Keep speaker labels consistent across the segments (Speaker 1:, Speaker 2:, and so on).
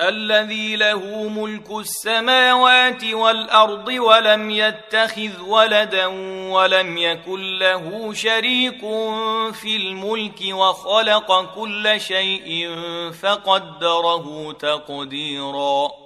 Speaker 1: الذي له ملك السماوات والأرض ولم يتخذ ولدا ولم يكن له شريك في الملك وخلق كل شيء فقدره تقديرا.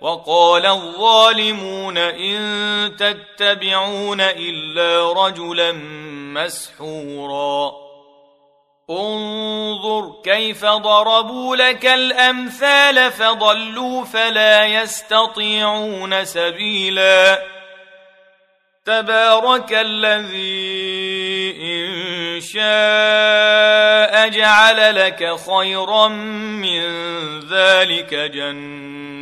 Speaker 1: وقال الظالمون إن تتبعون إلا رجلا مسحورا. انظر كيف ضربوا لك الأمثال فضلوا فلا يستطيعون سبيلا. تبارك الذي إن شاء جعل لك خيرا من ذلك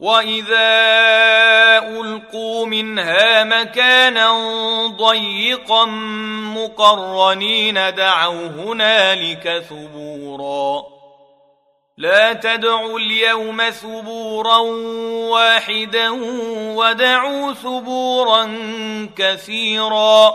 Speaker 1: واذا القوا منها مكانا ضيقا مقرنين دعوا هنالك ثبورا لا تدعوا اليوم ثبورا واحدا ودعوا ثبورا كثيرا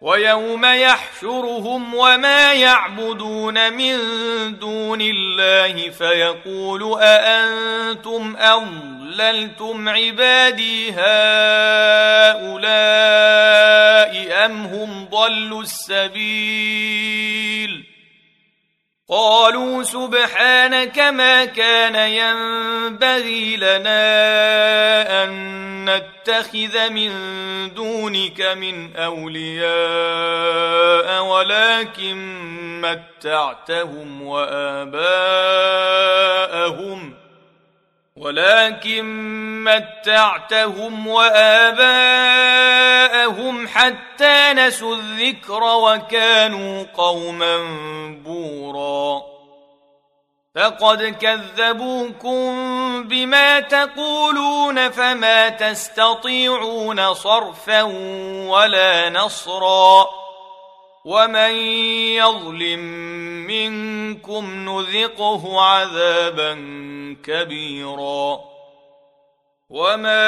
Speaker 1: ويوم يحشرهم وما يعبدون من دون الله فيقول أأنتم أضللتم عبادي هؤلاء أم هم ضلوا السبيل قالوا سبحانك ما كان ينبغي لنا أن نتخذ من دونك من أولياء ولكن متعتهم وآباءهم ولكن متعتهم وآباءهم حتى نسوا الذكر وكانوا قوما بورا. فقد كذبوكم بما تقولون فما تستطيعون صرفا ولا نصرا ومن يظلم منكم نذقه عذابا كبيرا وما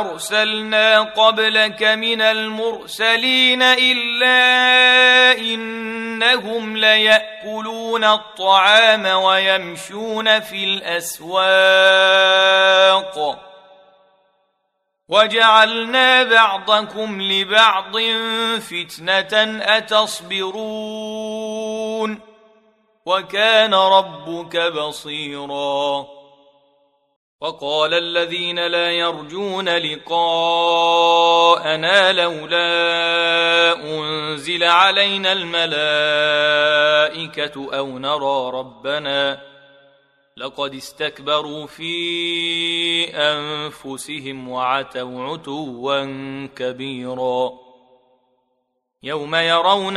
Speaker 1: ارسلنا قبلك من المرسلين الا إنهم ليأكلون الطعام ويمشون في الأسواق. وجعلنا بعضكم لبعض فتنة أتصبرون. وكان ربك بصيرا. وقال الذين لا يرجون لقاءنا لولا أنزل علينا الملائكة أو نرى ربنا لقد استكبروا في أنفسهم وعتوا عتوا كبيرا يوم يرون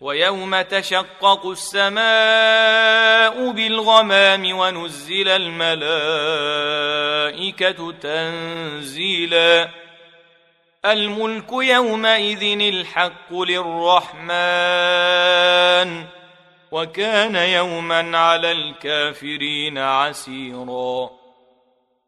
Speaker 1: ويوم تشقق السماء بالغمام ونزل الملائكة تنزيلا. الملك يومئذ الحق للرحمن وكان يوما على الكافرين عسيرا.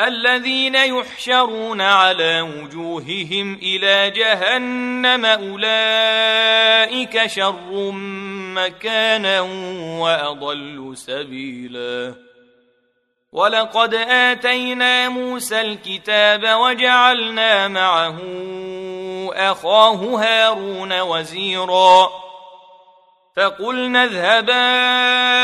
Speaker 1: الذين يحشرون على وجوههم إلى جهنم أولئك شر مكانا وأضل سبيلا. ولقد آتينا موسى الكتاب وجعلنا معه أخاه هارون وزيرا. فقلنا اذهبا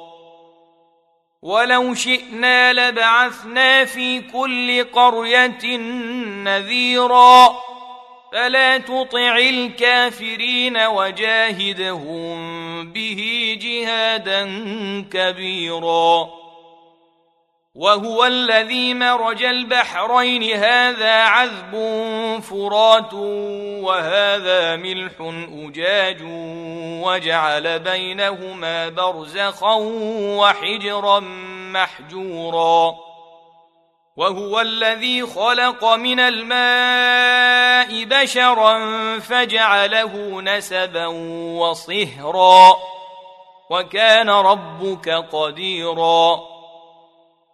Speaker 1: ولو شئنا لبعثنا في كل قرية نذيرا. فلا تطع الكافرين وجاهدهم به جهادا كبيرا. وهو الذي مرج البحرين. هذا عذب فرات وهذا ملح أجاج وجعل بينهما برزخا وحجرا محجورا. وهو الذي خلق من الماء بشرا فجعله نسبا وصهرا. وكان ربك قديرا.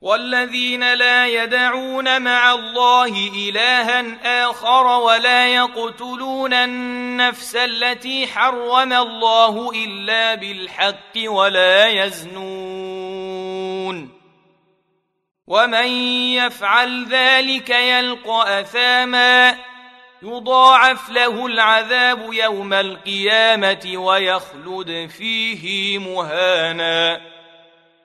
Speaker 1: والذين لا يدعون مع الله إلها آخر ولا يقتلون النفس التي حرم الله إلا بالحق ولا يزنون. ومن يفعل ذلك يلقى أثاما. يضاعف له العذاب يوم القيامة ويخلد فيه مهانا.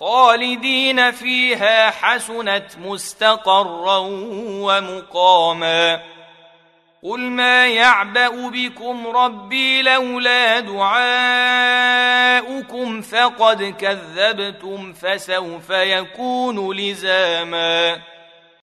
Speaker 1: خالدين فيها حسنت مستقرا ومقاما. قل ما يعبأ بكم ربي لولا دعاؤكم فقد كذبتم فسوف يكون لزاما.